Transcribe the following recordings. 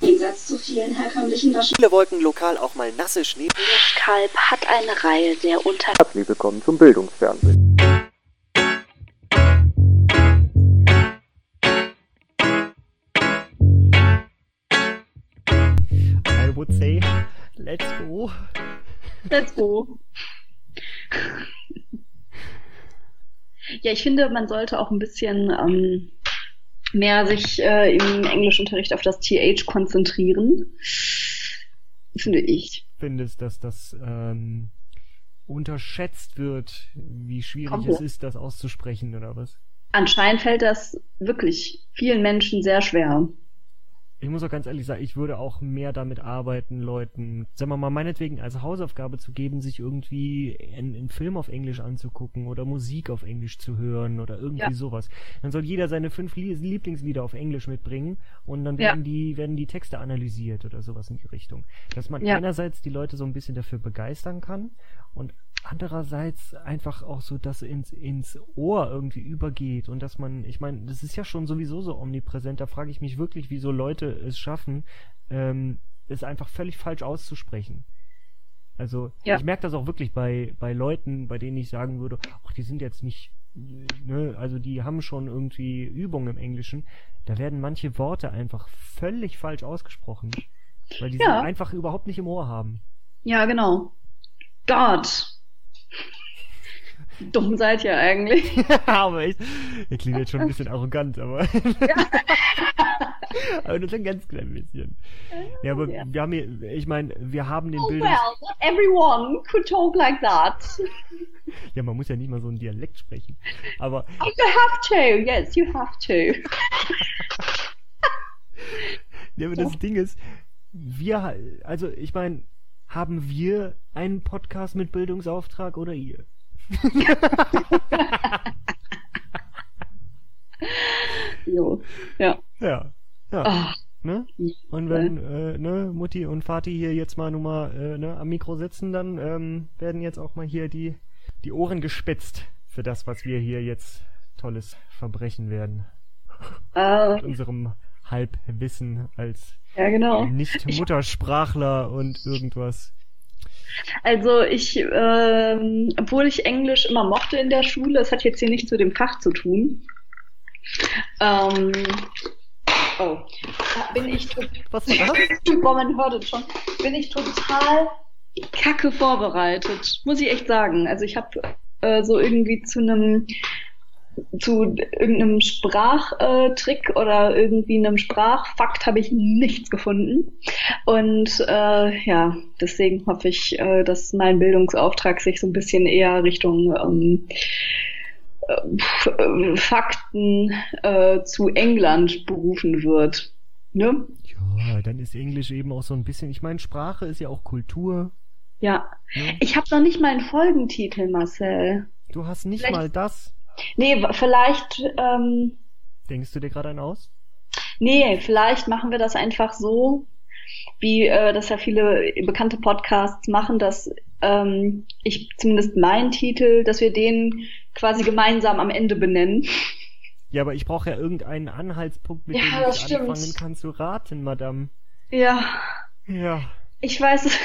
Im Gegensatz zu vielen herkömmlichen Waschen. Viele wollten lokal auch mal nasse Schnee. Kalb hat eine Reihe sehr unter... Herzlich willkommen zum Bildungsfernsehen. I would say, let's go. Let's go. Ja, ich finde, man sollte auch ein bisschen ähm, mehr sich äh, im Englischunterricht auf das TH konzentrieren. Finde ich. Findest, dass das ähm, unterschätzt wird, wie schwierig Komplett. es ist, das auszusprechen oder was? Anscheinend fällt das wirklich vielen Menschen sehr schwer. Ich muss auch ganz ehrlich sagen, ich würde auch mehr damit arbeiten, Leuten, sagen wir mal, meinetwegen als Hausaufgabe zu geben, sich irgendwie einen, Film auf Englisch anzugucken oder Musik auf Englisch zu hören oder irgendwie Ja. sowas. Dann soll jeder seine fünf Lie Lieblingslieder auf Englisch mitbringen und dann Ja. werden die, werden die Texte analysiert oder sowas in die Richtung. Dass man Ja. einerseits die Leute so ein bisschen dafür begeistern kann und andererseits einfach auch so, dass ins, ins Ohr irgendwie übergeht und dass man, ich meine, das ist ja schon sowieso so omnipräsent, da frage ich mich wirklich, wieso Leute es schaffen, ähm, es einfach völlig falsch auszusprechen. Also Ja. ich merke das auch wirklich bei, bei Leuten, bei denen ich sagen würde, ach, die sind jetzt nicht, ne, also die haben schon irgendwie Übung im Englischen, da werden manche Worte einfach völlig falsch ausgesprochen, weil die Ja. sie einfach überhaupt nicht im Ohr haben. Ja, genau. Gott. Dumm seid ihr eigentlich. aber ich, ich klingt jetzt schon ein bisschen arrogant, aber, aber nur so ein ganz klein bisschen. Ja, aber Ja. wir haben hier, ich meine, wir haben den Oh Bildungs... well, not everyone could talk like that. Ja, man muss ja nicht mal so einen Dialekt sprechen. Aber Oh, you have to. Yes, you have to. Ja, aber das Ding ist, wir, also ich meine, haben wir einen Podcast mit Bildungsauftrag oder ihr? Jo. Ja. Ja. Ja. Ne? Und wenn äh, ne, Mutti und Vati hier jetzt mal nur mal äh, ne, am Mikro sitzen, dann ähm, werden jetzt auch mal hier die, die Ohren gespitzt für das, was wir hier jetzt tolles verbrechen werden. äh, Mit unserem Halbwissen als ja, genau. Nicht-Muttersprachler und irgendwas. Also ich, ähm, obwohl ich Englisch immer mochte in der Schule, es hat jetzt hier nichts mit dem Fach zu tun. Ähm, oh, da bin ich total, Was war das? boah, man hört es schon, bin ich total kacke vorbereitet, muss ich echt sagen. Also ich habe äh, so irgendwie zu einem zu irgendeinem Sprachtrick oder irgendwie einem Sprachfakt habe ich nichts gefunden. Und äh, ja, deswegen hoffe ich, äh, dass mein Bildungsauftrag sich so ein bisschen eher Richtung ähm, äh, Fakten äh, zu England berufen wird. Ne? Ja, dann ist Englisch eben auch so ein bisschen, ich meine, Sprache ist ja auch Kultur. Ja. Ne? Ich habe noch nicht mal einen Folgentitel, Marcel. Du hast nicht Vielleicht- mal das. Nee, vielleicht, ähm, Denkst du dir gerade einen aus? nee, vielleicht machen wir das einfach so, wie äh, das ja viele bekannte Podcasts machen, dass ähm, ich zumindest meinen Titel, dass wir den quasi gemeinsam am Ende benennen. Ja, aber ich brauche ja irgendeinen Anhaltspunkt, mit Ja, dem ich stimmt. anfangen kann zu raten, Madame. Ja, Ja. ich weiß es.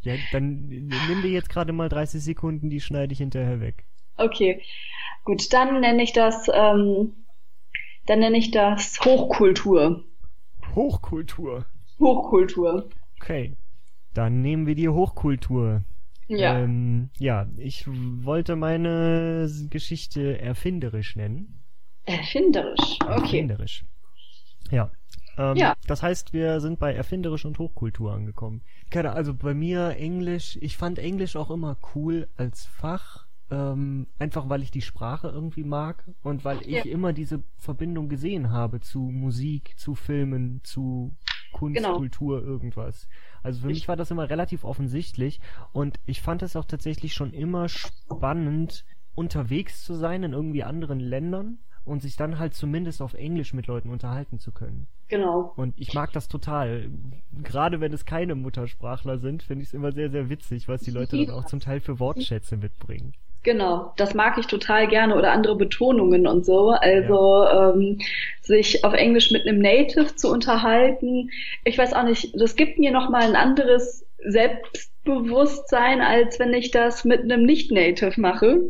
Ja, dann nimm dir jetzt gerade mal 30 Sekunden, die schneide ich hinterher weg. Okay, gut, dann nenne ich das, ähm, dann nenne ich das Hochkultur. Hochkultur. Hochkultur. Okay. Dann nehmen wir die Hochkultur. Ja. Ähm, ja, ich wollte meine Geschichte erfinderisch nennen. Erfinderisch. Okay. Erfinderisch. Ja. Ähm, Ja. Das heißt, wir sind bei erfinderisch und Hochkultur angekommen. Keine, also bei mir Englisch, ich fand Englisch auch immer cool als Fach, ähm, einfach weil ich die Sprache irgendwie mag und weil ich Ja. immer diese Verbindung gesehen habe zu Musik, zu Filmen, zu Kunst, Genau. Kultur, irgendwas. Also für Ich- mich war das immer relativ offensichtlich und ich fand es auch tatsächlich schon immer spannend, unterwegs zu sein in irgendwie anderen Ländern und sich dann halt zumindest auf Englisch mit Leuten unterhalten zu können. Genau. Und ich mag das total. Gerade wenn es keine Muttersprachler sind, finde ich es immer sehr, sehr witzig, was die Leute dann auch zum Teil für Wortschätze mitbringen. Genau, das mag ich total gerne oder andere Betonungen und so. Also ähm, sich auf Englisch mit einem Native zu unterhalten. Ich weiß auch nicht, das gibt mir noch mal ein anderes Selbstbewusstsein, als wenn ich das mit einem Nicht-Native mache.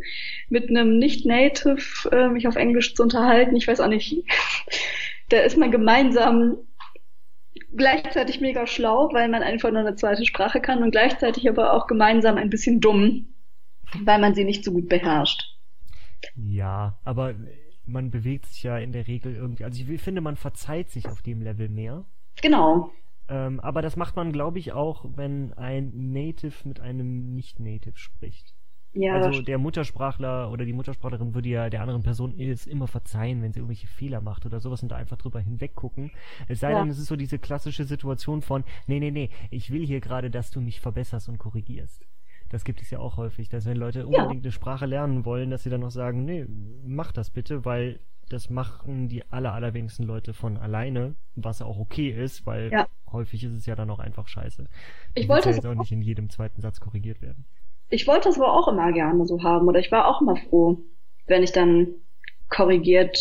Mit einem Nicht-Native äh, mich auf Englisch zu unterhalten. Ich weiß auch nicht, da ist man gemeinsam gleichzeitig mega schlau, weil man einfach nur eine zweite Sprache kann und gleichzeitig aber auch gemeinsam ein bisschen dumm weil man sie nicht so gut beherrscht. Ja, aber man bewegt sich ja in der Regel irgendwie. Also ich finde, man verzeiht sich auf dem Level mehr. Genau. Ähm, aber das macht man, glaube ich, auch, wenn ein Native mit einem Nicht-Native spricht. Ja, also der Muttersprachler oder die Muttersprachlerin würde ja der anderen Person es immer verzeihen, wenn sie irgendwelche Fehler macht oder sowas und da einfach drüber hinweggucken. Es sei ja. denn, es ist so diese klassische Situation von, nee, nee, nee, ich will hier gerade, dass du mich verbesserst und korrigierst. Das gibt es ja auch häufig, dass wenn Leute unbedingt ja. eine Sprache lernen wollen, dass sie dann noch sagen, nee, mach das bitte, weil das machen die aller, allerwenigsten Leute von alleine, was auch okay ist, weil ja. häufig ist es ja dann auch einfach scheiße. Ich wollte ja jetzt auch nicht in jedem zweiten Satz korrigiert werden. Ich wollte das aber auch immer gerne so haben oder ich war auch immer froh, wenn ich dann korrigiert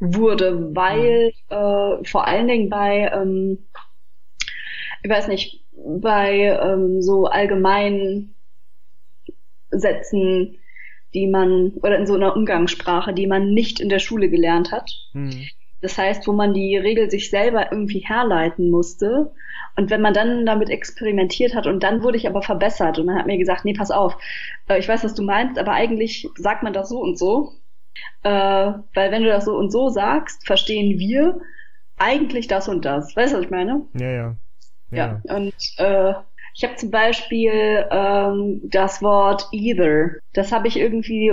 wurde, weil äh, vor allen Dingen bei, ähm, ich weiß nicht, bei ähm, so allgemeinen Sätzen, die man, oder in so einer Umgangssprache, die man nicht in der Schule gelernt hat. Mhm. Das heißt, wo man die Regel sich selber irgendwie herleiten musste. Und wenn man dann damit experimentiert hat und dann wurde ich aber verbessert und man hat mir gesagt, nee, pass auf, äh, ich weiß, was du meinst, aber eigentlich sagt man das so und so. Äh, weil wenn du das so und so sagst, verstehen wir eigentlich das und das. Weißt du, was ich meine? Ja, ja. Ja, ja. und äh, ich habe zum Beispiel ähm, das Wort either. Das habe ich irgendwie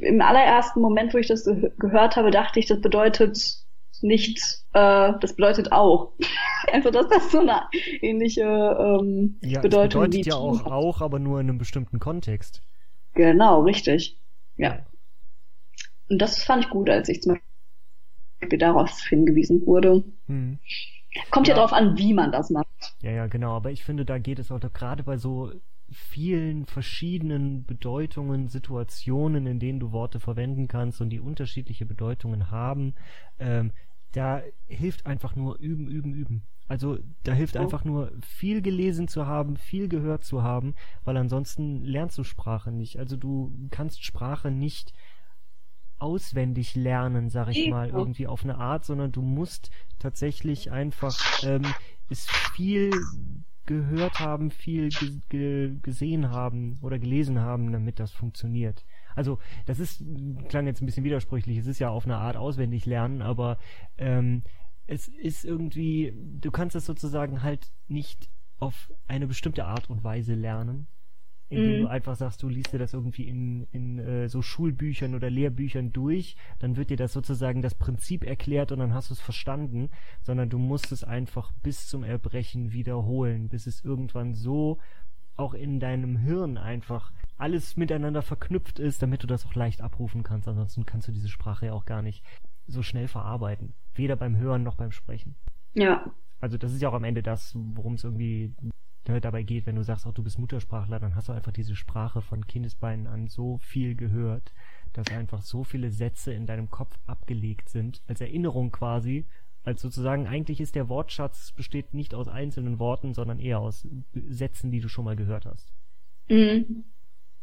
im allerersten Moment, wo ich das ge gehört habe, dachte ich, das bedeutet nicht, äh, das bedeutet auch. also dass das so eine ähnliche ähm, ja, Bedeutung bedeutet ja auch auch, aber nur in einem bestimmten Kontext. Genau, richtig. Ja. Und das fand ich gut, als ich zum Beispiel darauf hingewiesen wurde. Hm. Kommt ja, ja darauf an, wie man das macht. Ja, ja, genau. Aber ich finde, da geht es auch gerade bei so vielen verschiedenen Bedeutungen, Situationen, in denen du Worte verwenden kannst und die unterschiedliche Bedeutungen haben, ähm, da hilft einfach nur üben, üben, üben. Also da hilft oh. einfach nur viel gelesen zu haben, viel gehört zu haben, weil ansonsten lernst du Sprache nicht. Also du kannst Sprache nicht auswendig lernen, sag ich mal, irgendwie auf eine Art, sondern du musst tatsächlich einfach ähm, es viel gehört haben, viel ge gesehen haben oder gelesen haben, damit das funktioniert. Also das ist klang jetzt ein bisschen widersprüchlich. Es ist ja auf eine Art auswendig lernen, aber ähm, es ist irgendwie, du kannst es sozusagen halt nicht auf eine bestimmte Art und Weise lernen, indem mhm. du einfach sagst, du liest dir das irgendwie in, in äh, so Schulbüchern oder Lehrbüchern durch, dann wird dir das sozusagen das Prinzip erklärt und dann hast du es verstanden, sondern du musst es einfach bis zum Erbrechen wiederholen, bis es irgendwann so auch in deinem Hirn einfach alles miteinander verknüpft ist, damit du das auch leicht abrufen kannst. Ansonsten kannst du diese Sprache ja auch gar nicht so schnell verarbeiten. Weder beim Hören noch beim Sprechen. Ja. Also das ist ja auch am Ende das, worum es irgendwie dabei geht, wenn du sagst, auch du bist Muttersprachler, dann hast du einfach diese Sprache von Kindesbeinen an so viel gehört, dass einfach so viele Sätze in deinem Kopf abgelegt sind, als Erinnerung quasi, als sozusagen eigentlich ist der Wortschatz besteht nicht aus einzelnen Worten, sondern eher aus Sätzen, die du schon mal gehört hast. Mhm.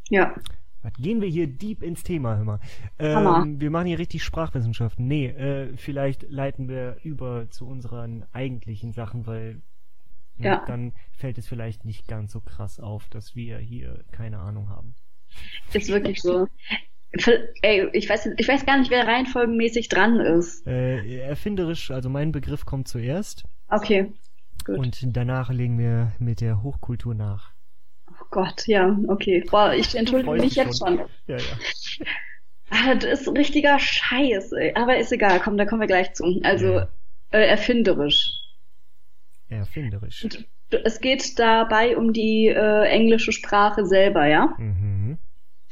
Ja. Was gehen wir hier deep ins Thema, hör mal. Ähm, wir machen hier richtig Sprachwissenschaften. Nee, äh, vielleicht leiten wir über zu unseren eigentlichen Sachen, weil ja. dann fällt es vielleicht nicht ganz so krass auf, dass wir hier keine Ahnung haben. Ist wirklich so. Ey, ich weiß, ich weiß gar nicht, wer reihenfolgenmäßig dran ist. Äh, erfinderisch, also mein Begriff kommt zuerst. Okay. Gut. Und danach legen wir mit der Hochkultur nach. Oh Gott, ja, okay. Boah, ich entschuldige mich jetzt schon. schon. Ja, ja. Ah, das ist richtiger Scheiß, ey. Aber ist egal, komm, da kommen wir gleich zu. Also, ja. äh, erfinderisch. Erfinderisch. Es geht dabei um die äh, englische Sprache selber, ja? Mhm.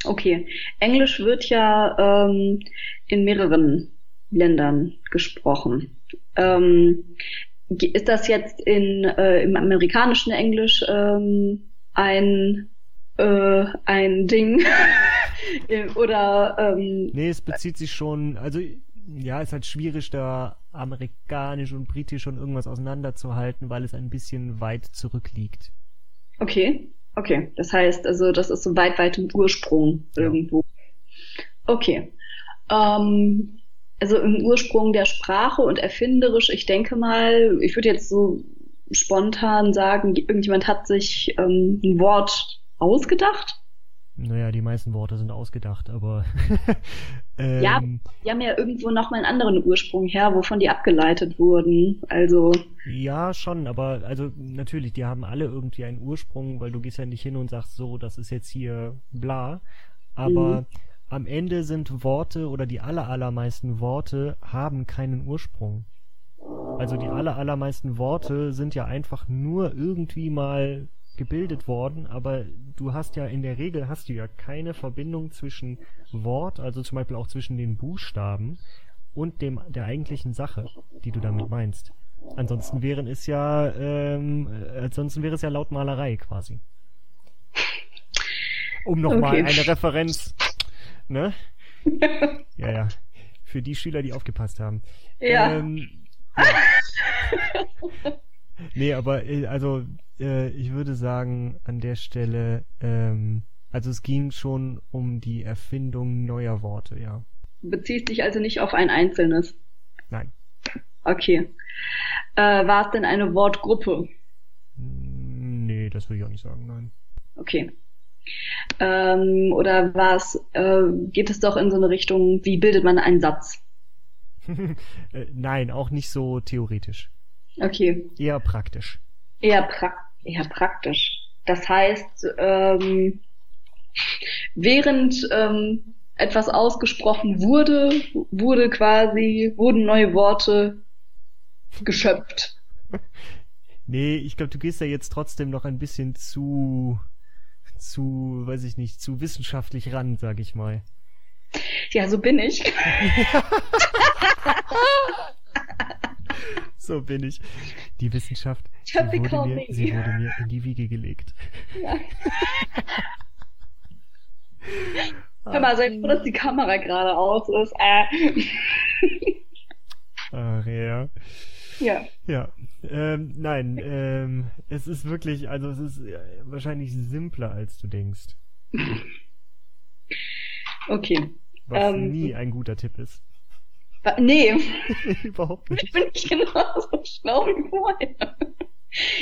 Okay. Englisch wird ja ähm, in mehreren Ländern gesprochen. Ähm, ist das jetzt in, äh, im amerikanischen Englisch ähm, ein, äh, ein Ding? Oder ähm, Nee, es bezieht sich schon, also ja, ist halt schwierig, da amerikanisch und britisch schon irgendwas auseinanderzuhalten, weil es ein bisschen weit zurückliegt. okay, okay. Das heißt, also das ist so weit, weit im Ursprung Ja. irgendwo. Okay. Ähm, also im Ursprung der Sprache und erfinderisch, ich denke mal, ich würde jetzt so spontan sagen, irgendjemand hat sich ähm, ein Wort ausgedacht. Naja, die meisten Worte sind ausgedacht, aber ähm, Ja. Die haben ja irgendwo nochmal einen anderen Ursprung her, wovon die abgeleitet wurden. Also, Ja, schon, aber also natürlich, die haben alle irgendwie einen Ursprung, weil du gehst ja nicht hin und sagst so, das ist jetzt hier bla. Aber Mhm. am Ende sind Worte oder die aller, allermeisten Worte haben keinen Ursprung. Also die aller, allermeisten Worte sind ja einfach nur irgendwie mal gebildet worden, aber du hast ja in der Regel hast du ja keine Verbindung zwischen Wort, also zum Beispiel auch zwischen den Buchstaben und dem der eigentlichen Sache, die du damit meinst. Ansonsten wären es ja, ähm, äh, ansonsten wäre es ja Lautmalerei quasi. Um nochmal Okay. eine Referenz, ne? Ja, ja. Für die Schüler, die aufgepasst haben. ja. Ähm, ja. nee, aber äh, also äh, ich würde sagen an der Stelle, ähm, also es ging schon um die Erfindung neuer Worte, ja. Bezieht sich also nicht auf ein einzelnes. Nein. Okay. Äh, war es denn eine Wortgruppe? Mm, Nee, das würde ich auch nicht sagen, nein. Okay. Ähm, oder war es, äh, geht es doch in so eine Richtung, wie bildet man einen Satz? äh, nein, auch nicht so theoretisch. Okay. Eher praktisch. Eher, prak eher praktisch. Das heißt, ähm, während ähm, etwas ausgesprochen wurde, wurde quasi, wurden neue Worte geschöpft. Nee, ich glaube, du gehst da jetzt trotzdem noch ein bisschen zu, zu, weiß ich nicht, zu wissenschaftlich ran, sag ich mal. Ja, so bin ich. So bin ich. Die Wissenschaft, sie Typical wurde, mir, sie wurde mir in die Wiege gelegt. Ja. Hör mal, sei froh, dass die Kamera gerade aus ist. Äh. Ach ja. ja. Ja. Ähm, nein, ähm, es ist wirklich, also es ist äh, wahrscheinlich simpler, als du denkst. Okay. Was Ähm, nie ein guter Tipp ist. Nee, Überhaupt ich nicht. bin nicht genauso schlau wie vorher.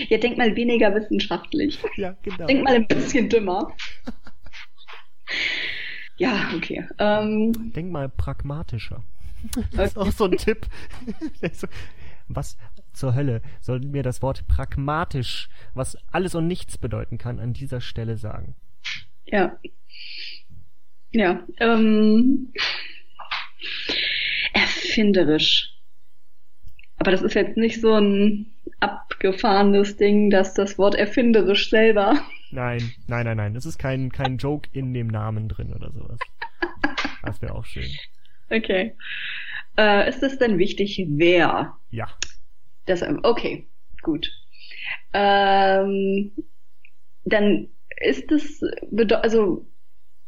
Ja, denk mal weniger wissenschaftlich. Ja, genau. Denk mal ein bisschen dümmer. Ja, okay. Ähm, Denk mal pragmatischer. Das ist auch so ein Tipp. Was zur Hölle soll mir das Wort pragmatisch, was alles und nichts bedeuten kann, an dieser Stelle sagen? ja. Ja. Ähm, erfinderisch. Aber das ist jetzt nicht so ein abgefahrenes Ding, dass das Wort erfinderisch selber. Nein, nein, nein, nein. Es ist kein, kein Joke in dem Namen drin oder sowas. Das wäre auch schön. Okay. Äh, ist es denn wichtig, wer Ja. das, okay, gut. Ähm, dann ist es, also,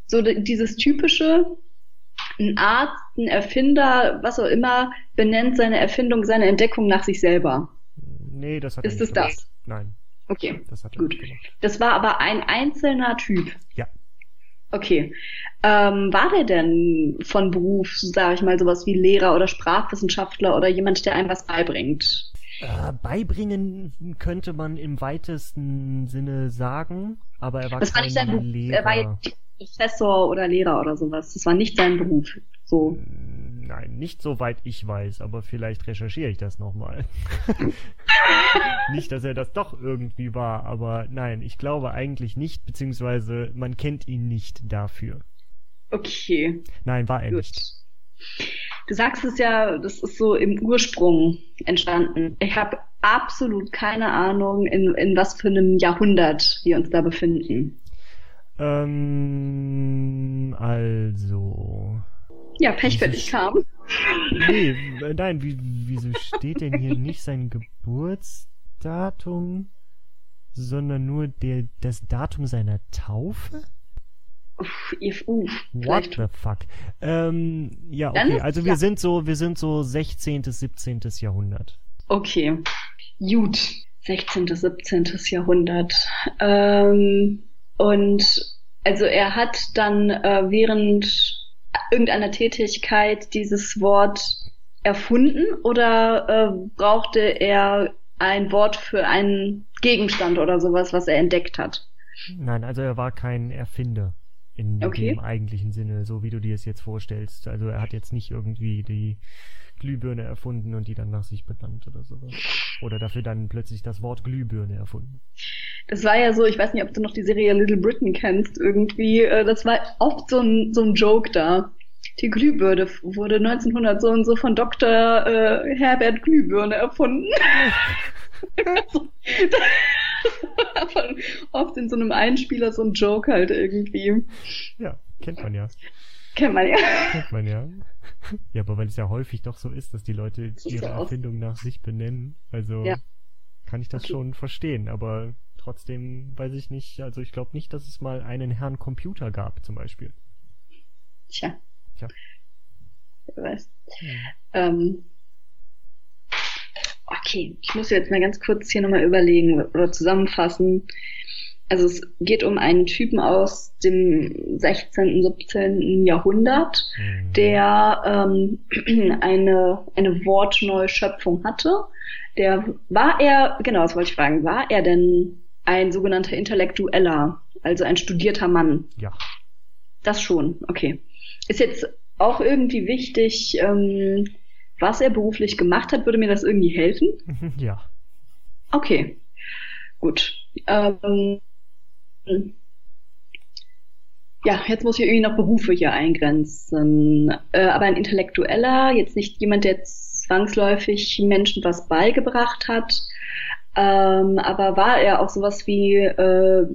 so di- dieses typische, ein Arzt, ein Erfinder, was auch immer, benennt seine Erfindung, seine Entdeckung nach sich selber. Nee, das hat er Ist nicht es gemacht. das? Nein, Okay, das hat er Gut. nicht gemacht. das war aber ein einzelner Typ. Ja. Okay. Ähm, war der denn von Beruf, sage ich mal, sowas wie Lehrer oder Sprachwissenschaftler oder jemand, der einem was beibringt? Äh, beibringen könnte man im weitesten Sinne sagen, aber er war Das war kein nicht sein. Lehrer. Er war jetzt Professor oder Lehrer oder sowas. Das war nicht sein Beruf. So. Nein, nicht soweit ich weiß, aber vielleicht recherchiere ich das nochmal. nicht, dass er das doch irgendwie war, aber nein, ich glaube eigentlich nicht, beziehungsweise man kennt ihn nicht dafür. Okay, Nein, war er gut. nicht. Du sagst es ja, das ist so im Ursprung entstanden. Ich habe absolut keine Ahnung, in, in was für einem Jahrhundert wir uns da befinden. Ähm, also. Ja, Pech für dich kam. Nee, nein, wie, wieso steht denn hier nicht sein Geburtsdatum, sondern nur der, das Datum seiner Taufe? Uff, if, uh, What the fuck? Ähm, ja, okay. Also wir ja. sind so, wir sind so 16., 17. Jahrhundert. Okay. Gut. 16., 17. Jahrhundert. Ähm, und also er hat dann äh, während irgendeiner Tätigkeit dieses Wort erfunden oder äh, brauchte er ein Wort für einen Gegenstand oder sowas, was er entdeckt hat? Nein, also er war kein Erfinder in Okay. dem eigentlichen Sinne, so wie du dir es jetzt vorstellst. Also er hat jetzt nicht irgendwie die Glühbirne erfunden und die dann nach sich benannt oder sowas. Oder dafür dann plötzlich das Wort Glühbirne erfunden. Das war ja so, ich weiß nicht, ob du noch die Serie Little Britain kennst, irgendwie. äh, Das war oft so ein, so ein Joke da. Die Glühbirne wurde 1900 so und so von Dr. Äh, Herbert Glühbirne erfunden. Oft in so einem Einspieler so ein Joke halt irgendwie. Ja, kennt man ja. Kennt man ja. Kennt man ja. Ja, aber weil es ja häufig doch so ist, dass die Leute ihre. Erfindung nach sich benennen. Also Ja. kann ich das Okay. schon verstehen, aber trotzdem weiß ich nicht, also ich glaube nicht, dass es mal einen Herrn Computer gab, zum Beispiel. Tja. Tja. Wer weiß. Ähm, okay, ich muss jetzt mal ganz kurz hier nochmal überlegen oder zusammenfassen. Also es geht um einen Typen aus dem 16., 17. Jahrhundert, Mhm. der ähm, eine, eine Wortneuschöpfung hatte. Der war er, genau, das wollte ich fragen, war er denn ein sogenannter Intellektueller, also ein studierter Mann? Ja. Das schon, okay. Ist jetzt auch irgendwie wichtig, ähm, was er beruflich gemacht hat, würde mir das irgendwie helfen? ja. Okay, gut. Ähm, ja, jetzt muss ich irgendwie noch Berufe hier eingrenzen. Äh, aber ein Intellektueller, jetzt nicht jemand, der zwangsläufig Menschen was beigebracht hat, ähm, aber war er auch sowas wie, äh,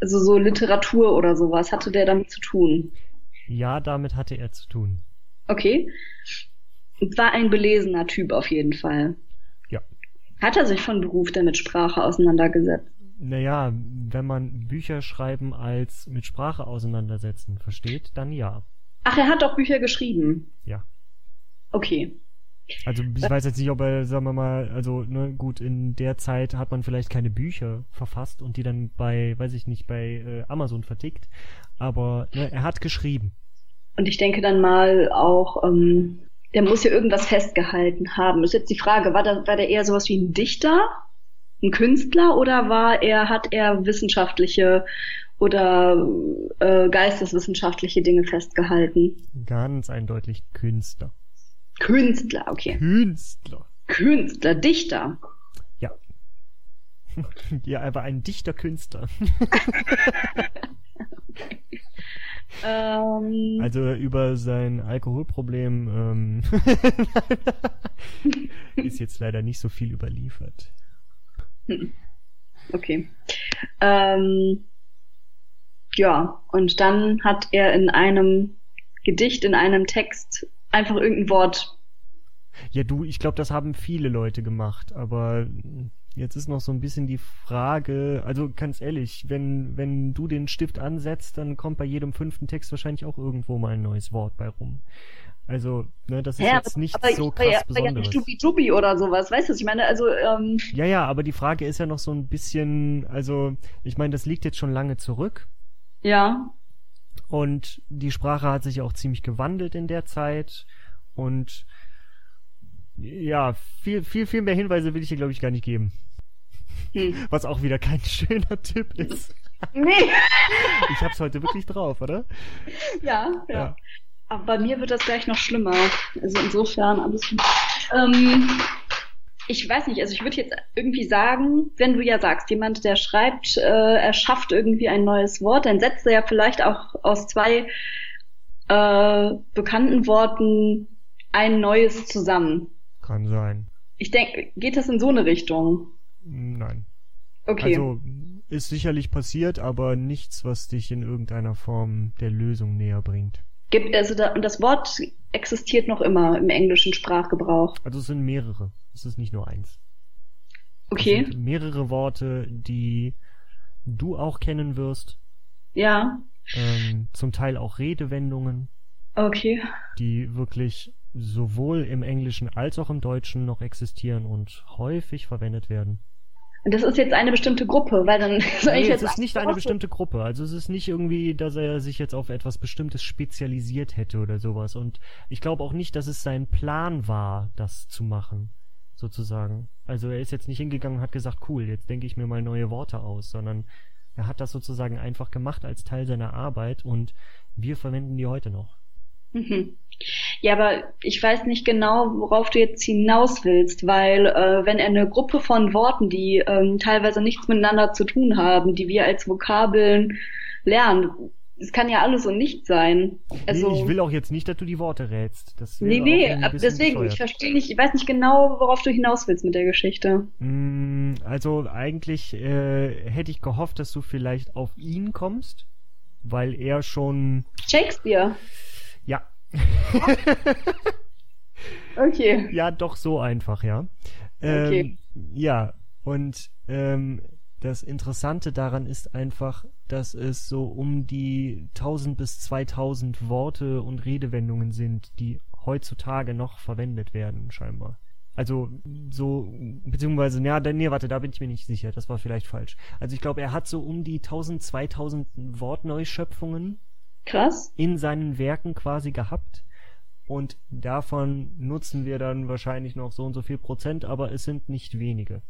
also so Literatur oder sowas, hatte der damit zu tun? Ja, damit hatte er zu tun. Okay. War ein belesener Typ auf jeden Fall. Ja. Hat er sich von Beruf denn mit Sprache auseinandergesetzt? Naja, wenn man Bücher schreiben als mit Sprache auseinandersetzen versteht, dann ja. Ach, er hat auch Bücher geschrieben. Ja. Okay. Also ich weiß jetzt nicht, ob er, sagen wir mal, also ne, gut, in der Zeit hat man vielleicht keine Bücher verfasst und die dann bei, weiß ich nicht, bei äh, Amazon vertickt, aber ne, er hat geschrieben. Und ich denke dann mal auch, ähm, der muss ja irgendwas festgehalten haben. Ist jetzt die Frage, war, da, war der eher sowas wie ein Dichter, ein Künstler oder war er, hat er wissenschaftliche oder äh, geisteswissenschaftliche Dinge festgehalten? Ganz eindeutig Künstler. Künstler, okay. Künstler. Künstler, Dichter. Ja. ja, er war ein dichter Künstler. Ähm, Also über sein Alkoholproblem ähm, ist jetzt leider nicht so viel überliefert. Okay. Ähm, ja, und dann hat er in einem Gedicht, in einem Text einfach irgendein Wort. Ja, du, ich glaube, das haben viele Leute gemacht, aber jetzt ist noch so ein bisschen die Frage, also ganz ehrlich, wenn, wenn du den Stift ansetzt, dann kommt bei jedem fünften Text wahrscheinlich auch irgendwo mal ein neues Wort bei rum. Also, ne, das ist Ja, jetzt nicht aber so ja, krass war ja Besonderes. nicht Jubi-Jubi oder sowas, weißt du, ich meine? Also, ähm, Ja, ja, aber die Frage ist ja noch so ein bisschen, also, ich meine, das liegt jetzt schon lange zurück ja, und die Sprache hat sich ja auch ziemlich gewandelt in der Zeit und ja, viel, viel, viel mehr Hinweise will ich hier, glaube ich, gar nicht geben. hm. Was auch wieder kein schöner Tipp ist. Nee. Ich hab's heute wirklich drauf, oder? ja, ja. Ja. Aber bei mir wird das gleich noch schlimmer. Also insofern alles. Ähm, ich weiß nicht, also ich würde jetzt irgendwie sagen, wenn du ja sagst, jemand, der schreibt, äh, er schafft irgendwie ein neues Wort, dann setzt er ja vielleicht auch aus zwei äh, bekannten Worten ein neues zusammen. Kann sein. Ich denke, geht das in so eine Richtung? Nein. Okay. Also, ist sicherlich passiert, aber nichts, was dich in irgendeiner Form der Lösung näher bringt. Gibt, also da, und das Wort existiert noch immer im englischen Sprachgebrauch. Also, es sind mehrere. Es ist nicht nur eins. Okay. Es sind mehrere Worte, die du auch kennen wirst. Ja. ähm, zum Teil auch Redewendungen, Okay. die wirklich sowohl im Englischen als auch im Deutschen noch existieren und häufig verwendet werden. Das ist jetzt eine bestimmte Gruppe, weil dann soll Nee, ich es jetzt ist nicht eine bestimmte Gruppe. Also es ist nicht irgendwie, dass er sich jetzt auf etwas Bestimmtes spezialisiert hätte oder sowas. Und ich glaube auch nicht, dass es sein Plan war, das zu machen, sozusagen. Also er ist jetzt nicht hingegangen und hat gesagt, cool, jetzt denke ich mir mal neue Worte aus, sondern er hat das sozusagen einfach gemacht als Teil seiner Arbeit und wir verwenden die heute noch. Mhm. Ja, aber ich weiß nicht genau, worauf du jetzt hinaus willst, weil äh, wenn er eine Gruppe von Worten, die ähm, teilweise nichts miteinander zu tun haben, die wir als Vokabeln lernen, es kann ja alles und nichts sein. Also nee, ich will auch jetzt nicht, dass du die Worte rätst. Das nee, nee, deswegen, bescheuert. ich verstehe nicht, ich weiß nicht genau, worauf du hinaus willst mit der Geschichte. Mm, Also eigentlich äh, hätte ich gehofft, dass du vielleicht auf ihn kommst, weil er schon Shakespeare. Ja Okay. ja doch so einfach ja ähm, Okay. ja und ähm, das Interessante daran ist einfach, dass es so um die 1000 bis 2000 Worte und Redewendungen sind, die heutzutage noch verwendet werden scheinbar. Also so, beziehungsweise, ja, nee, warte, da bin ich mir nicht sicher, das war vielleicht falsch. Also ich glaube, er hat so um die 1000, 2000 Wortneuschöpfungen Krass. in seinen Werken quasi gehabt. Und davon nutzen wir dann wahrscheinlich noch so und so viel Prozent, aber es sind nicht wenige.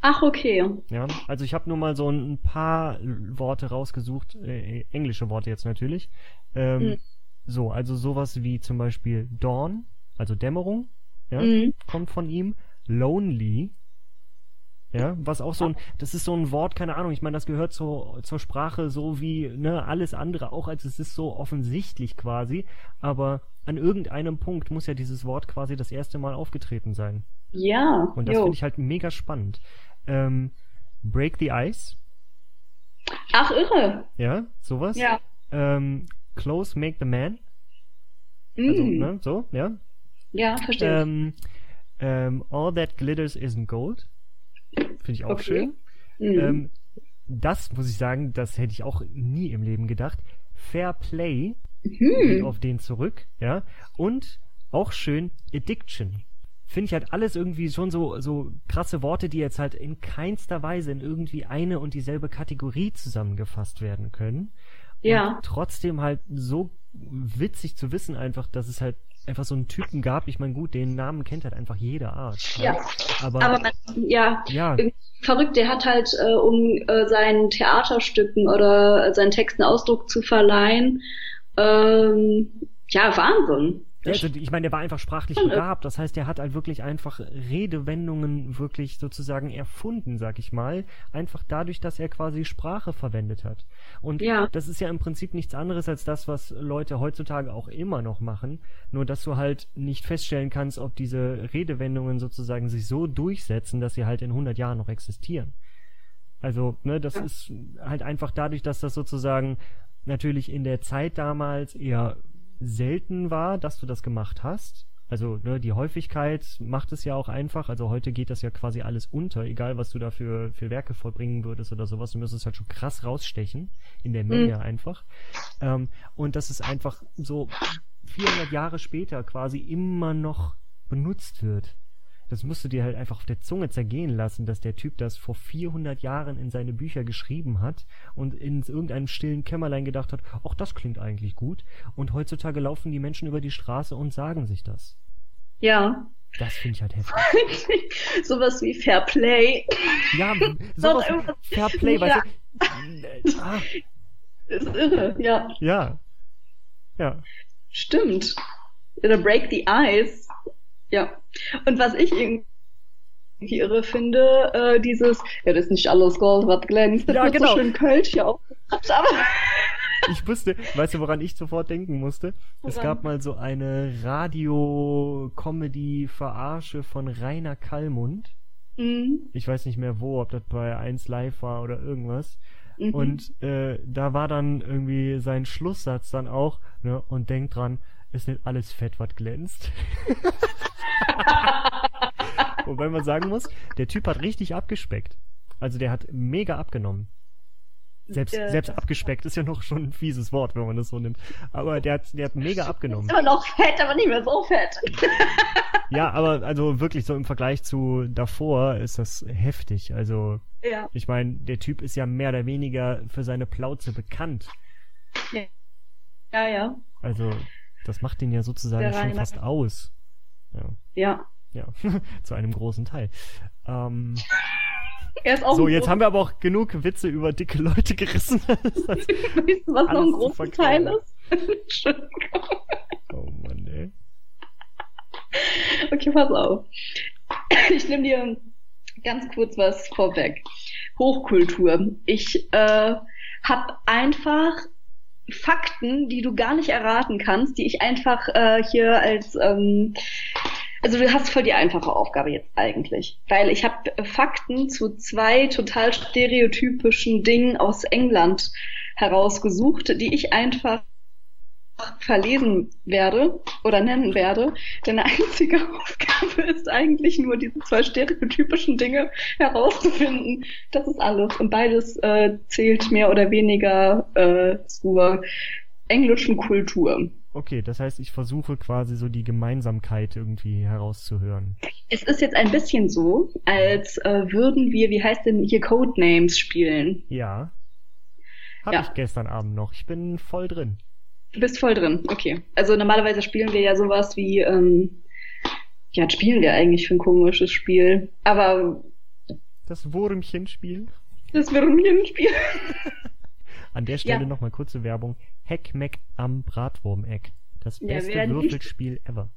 Ach, okay. Ja, also ich habe nur mal so ein paar Worte rausgesucht, äh, englische Worte jetzt natürlich. Ähm, Hm. So, also sowas wie zum Beispiel Dawn, also Dämmerung, ja, Mhm. kommt von ihm. Lonely, ja, was auch so ein, das ist so ein Wort, keine Ahnung, ich meine, das gehört zur, zur Sprache so wie, ne, alles andere auch, als es ist so offensichtlich quasi, aber an irgendeinem Punkt muss ja dieses Wort quasi das erste Mal aufgetreten sein. Ja. Und das finde ich halt mega spannend. Ähm, Break the Ice, Ach, irre. ja, sowas. Ja. Ähm, Close Make the Man, also, Mm. ne, so, ja. Ja, verstehe. Ähm, ähm, All That Glitters Isn't Gold, finde ich auch Okay. schön. Mhm. Ähm, das muss ich sagen, das hätte ich auch nie im Leben gedacht. Fair Play geht Hm. auf den zurück, ja. Und auch schön Addiction. Finde ich halt alles irgendwie schon so, so krasse Worte, die jetzt halt in keinster Weise in irgendwie eine und dieselbe Kategorie zusammengefasst werden können. Ja. Und trotzdem halt so witzig zu wissen einfach, dass es halt einfach so einen Typen gab. Ich meine, gut, den Namen kennt halt einfach jede Art. Ja. Aber, Aber man, ja, ja, irgendwie verrückt, der hat halt, äh, um äh, seinen Theaterstücken oder seinen Texten Ausdruck zu verleihen, ähm, ja, Wahnsinn. Also ich meine, der war einfach sprachlich äh, begabt. Das heißt, er hat halt wirklich einfach Redewendungen wirklich sozusagen erfunden, sag ich mal. Einfach dadurch, dass er quasi Sprache verwendet hat. Und Ja. das ist ja im Prinzip nichts anderes als das, was Leute heutzutage auch immer noch machen. Nur, dass du halt nicht feststellen kannst, ob diese Redewendungen sozusagen sich so durchsetzen, dass sie halt in 100 Jahren noch existieren. Also, ne, das Ja. ist halt einfach dadurch, dass das sozusagen natürlich in der Zeit damals eher selten war, dass du das gemacht hast. Also ne, die Häufigkeit macht es ja auch einfach. Also heute geht das ja quasi alles unter, egal was du da für, für Werke vollbringen würdest oder sowas. Du müsstest halt schon krass rausstechen in der Menge einfach. Ähm, und dass es einfach so 400 Jahre später quasi immer noch benutzt wird. Das musst du dir halt einfach auf der Zunge zergehen lassen, dass der Typ das vor 400 Jahren in seine Bücher geschrieben hat und in irgendeinem stillen Kämmerlein gedacht hat, ach, das klingt eigentlich gut. Und heutzutage laufen die Menschen über die Straße und sagen sich das. Ja. Das finde ich halt heftig. Sowas wie Fair Play Ja, sowas irgendwas- Fair Play, Ja. weißt du? Ah, ist irre, ja. ja. Ja. Stimmt. Oder Break the Ice. Ja. Und was ich irgendwie irre finde, äh, dieses, ja, das ist nicht alles Gold, was glänzt. Das Ja, wird genau. so schön Kölsch hier aufgebracht, aber Ich wusste, weißt du, woran ich sofort denken musste? Es Woran? gab mal so eine Radio-Comedy-Verarsche von Rainer Kallmund. Mhm. Ich weiß nicht mehr wo, ob das bei 1 Live war oder irgendwas. Mhm. Und äh, da war dann irgendwie sein Schlusssatz dann auch, ne, und denkt dran, ist nicht alles Fett, was glänzt. Wobei man sagen muss, der Typ hat richtig abgespeckt. Also der hat mega abgenommen. Selbst, Der- selbst abgespeckt ist ja noch schon ein fieses Wort, wenn man das so nimmt. Aber der hat, der hat mega abgenommen. Ist immer noch fett, aber nicht mehr so fett. Ja, aber also wirklich so im Vergleich zu davor ist das heftig. Also Ja. ich meine, der Typ ist ja mehr oder weniger für seine Plauze bekannt. Ja, ja. Also das macht ihn ja sozusagen schon fast aus. Ja, Ja. ja, zu einem großen Teil. Ähm, so, jetzt haben wir aber auch genug Witze über dicke Leute gerissen. Weißt du, was noch ein großer. Teil ist? Entschuldigung. oh Mann, ey. Okay, pass auf. Ich nehme dir ganz kurz was vorweg. Hochkultur. Ich äh, habe einfach Fakten, die du gar nicht erraten kannst, die ich einfach äh, hier als ähm, also du hast voll die einfache Aufgabe jetzt eigentlich, weil ich habe Fakten zu zwei total stereotypischen Dingen aus England herausgesucht, die ich einfach verlesen werde oder nennen werde. Deine einzige Aufgabe ist eigentlich nur, diese zwei stereotypischen Dinge herauszufinden. Das ist alles. Und beides äh, zählt mehr oder weniger äh, zur englischen Kultur. Okay, das heißt, ich versuche quasi so die Gemeinsamkeit irgendwie herauszuhören. Es ist jetzt ein bisschen so, als äh, würden wir, wie heißt denn hier, Codenames spielen. Ja. Hab Ja. ich gestern Abend noch. Ich bin voll drin. Du bist voll drin, okay. Also normalerweise spielen wir ja sowas wie, ähm, ja, spielen wir eigentlich für ein komisches Spiel? Aber Das Wurmchenspiel. das wäre mir ein Spiel. An der Stelle Ja. nochmal kurze Werbung. Heckmeck am Bratwurmeck. Das Ja, beste nicht- Würfelspiel ever.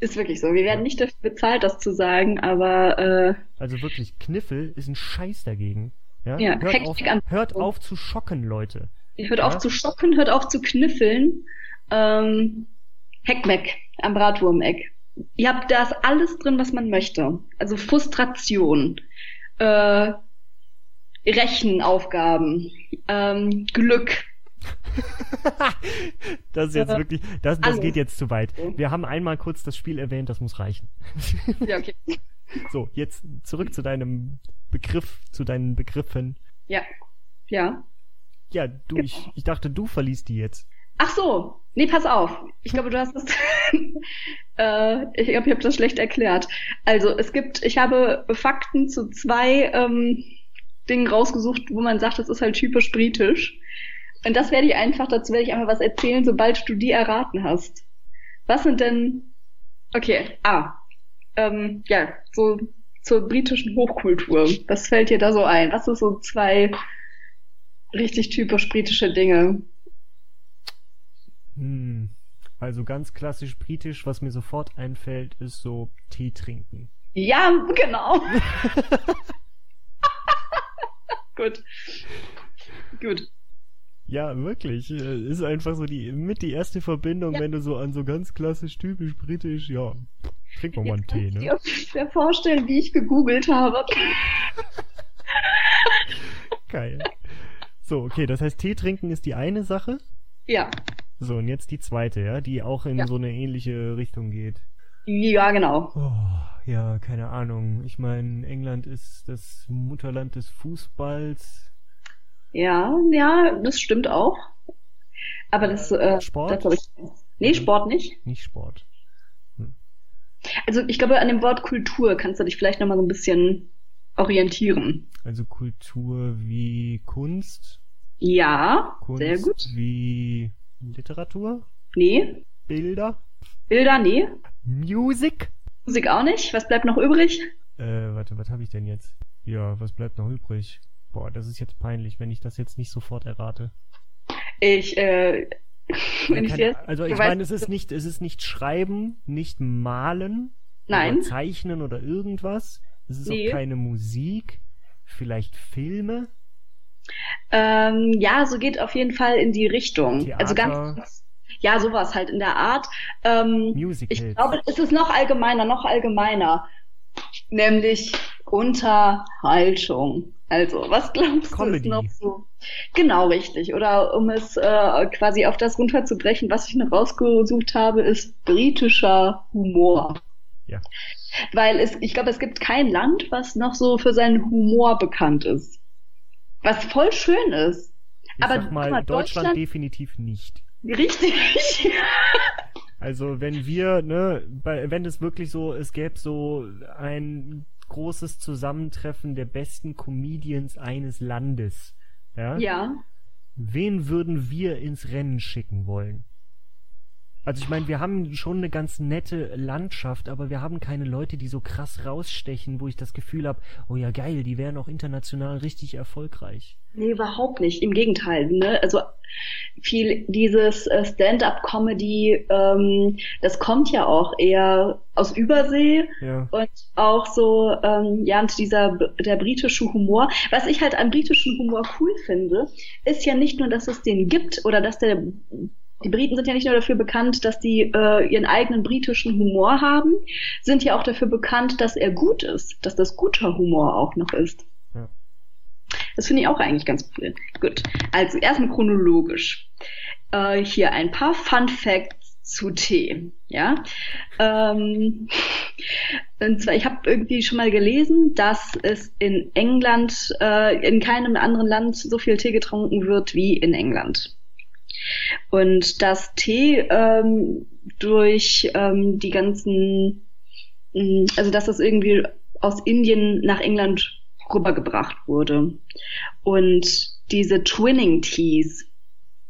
Ist wirklich so. Wir werden nicht dafür bezahlt, das zu sagen, aber äh, Also wirklich, Kniffel ist ein Scheiß dagegen. Ja, Ja, hört, auf, Heckmeck am hört auf zu schocken, Leute. Hört Ja. auf zu schocken, hört auf zu kniffeln. Ähm, Heckmeck am Bratwurmeck. Ihr habt da ist alles drin, was man möchte. Also Frustration, äh, Rechenaufgaben, ähm, Glück. Das ist jetzt Äh, wirklich, das, das geht jetzt zu weit. Wir haben einmal kurz das Spiel erwähnt, das muss reichen. Ja, okay. So, jetzt zurück zu deinem Begriff, zu deinen Begriffen. Ja. Ja. Ja, du, ich, ich dachte, du verliest die jetzt. Ach so. Nee, pass auf. Ich glaube, du hast es. äh, ich glaube, ich habe das schlecht erklärt. Also, es gibt, ich habe Fakten zu zwei ähm, Dingen rausgesucht, wo man sagt, das ist halt typisch britisch. Und das werde ich einfach, dazu werde ich einfach was erzählen, sobald du die erraten hast. Was sind denn. Okay, ah. Ähm, ja, so zur britischen Hochkultur. Was fällt dir da so ein? Was ist so zwei richtig typisch britische Dinge? Hm. Also ganz klassisch britisch, was mir sofort einfällt, ist so Tee trinken. Ja, genau. Gut. Gut. Ja, wirklich. Ist einfach so die mit die erste Verbindung, Ja. wenn du so an so ganz klassisch typisch britisch, ja, trink mal mal einen Tee, ne? dir ungefähr vorstellen, wie ich gegoogelt habe. Geil. So, okay, das heißt, Tee trinken ist die eine Sache. Ja. So, und jetzt die zweite, ja, die auch in Ja. so eine ähnliche Richtung geht. Ja, genau. Oh, ja, keine Ahnung. Ich meine, England ist das Mutterland des Fußballs. Ja, ja, das stimmt auch. Aber das, äh, Sport? das ich. Nee, Sport nicht. Nicht Sport. Also ich glaube, an dem Wort Kultur kannst du dich vielleicht nochmal so ein bisschen orientieren. Also Kultur wie Kunst. Ja, Kunst sehr gut. wie Literatur. Nee. Bilder. Bilder, nee. Music. Musik auch nicht. Was bleibt noch übrig? Äh, warte, was habe ich denn jetzt? Ja, was bleibt noch übrig? Boah, das ist jetzt peinlich, wenn ich das jetzt nicht sofort errate. Ich, äh, wenn ich jetzt, also ich meine, es ist nicht, es ist nicht Schreiben, nicht Malen, Nein. oder Zeichnen oder irgendwas. Es ist Nee. auch keine Musik, vielleicht Filme. Ähm, ja, so geht auf jeden Fall in die Richtung. Theater. Also ganz, ja, sowas halt in der Art. Ähm, Musicals. ich glaube, es ist noch allgemeiner, noch allgemeiner. Nämlich Unterhaltung. Also, was glaubst Comedy. du ist noch so? Genau, richtig. Oder um es äh, quasi auf das runterzubrechen, was ich noch rausgesucht habe, ist britischer Humor. Ja. Weil es, ich glaube, es gibt kein Land, was noch so für seinen Humor bekannt ist. Was voll schön ist. Ich Aber sag mal, mal, Deutschland, Deutschland- definitiv nicht. Richtig. Also wenn wir, ne, bei, wenn es wirklich so, es gäbe so ein großes Zusammentreffen der besten Comedians eines Landes, ja, ja. wen würden wir ins Rennen schicken wollen? Also ich meine, wir haben schon eine ganz nette Landschaft, aber wir haben keine Leute, die so krass rausstechen, wo ich das Gefühl habe, oh ja geil, die wären auch international richtig erfolgreich. Nee, überhaupt nicht. Im Gegenteil. Ne? Also viel dieses äh, Stand-up-Comedy, ähm, das kommt ja auch eher aus Übersee Ja. und auch so, ähm, ja, und dieser der britische Humor. Was ich halt am britischen Humor cool finde, ist ja nicht nur, dass es den gibt oder dass der die Briten sind ja nicht nur dafür bekannt, dass die äh, ihren eigenen britischen Humor haben, sind ja auch dafür bekannt, dass er gut ist, dass das guter Humor auch noch ist. Ja. Das finde ich auch eigentlich ganz cool. Gut, also erstmal chronologisch. Äh, hier ein paar Fun Facts zu Tee. Ja, ähm, und zwar ich habe irgendwie schon mal gelesen, dass es in England äh, in keinem anderen Land so viel Tee getrunken wird wie in England. Und dass Tee ähm, durch ähm, die ganzen, mh, also dass das irgendwie aus Indien nach England rübergebracht wurde. Und diese Twinning Teas,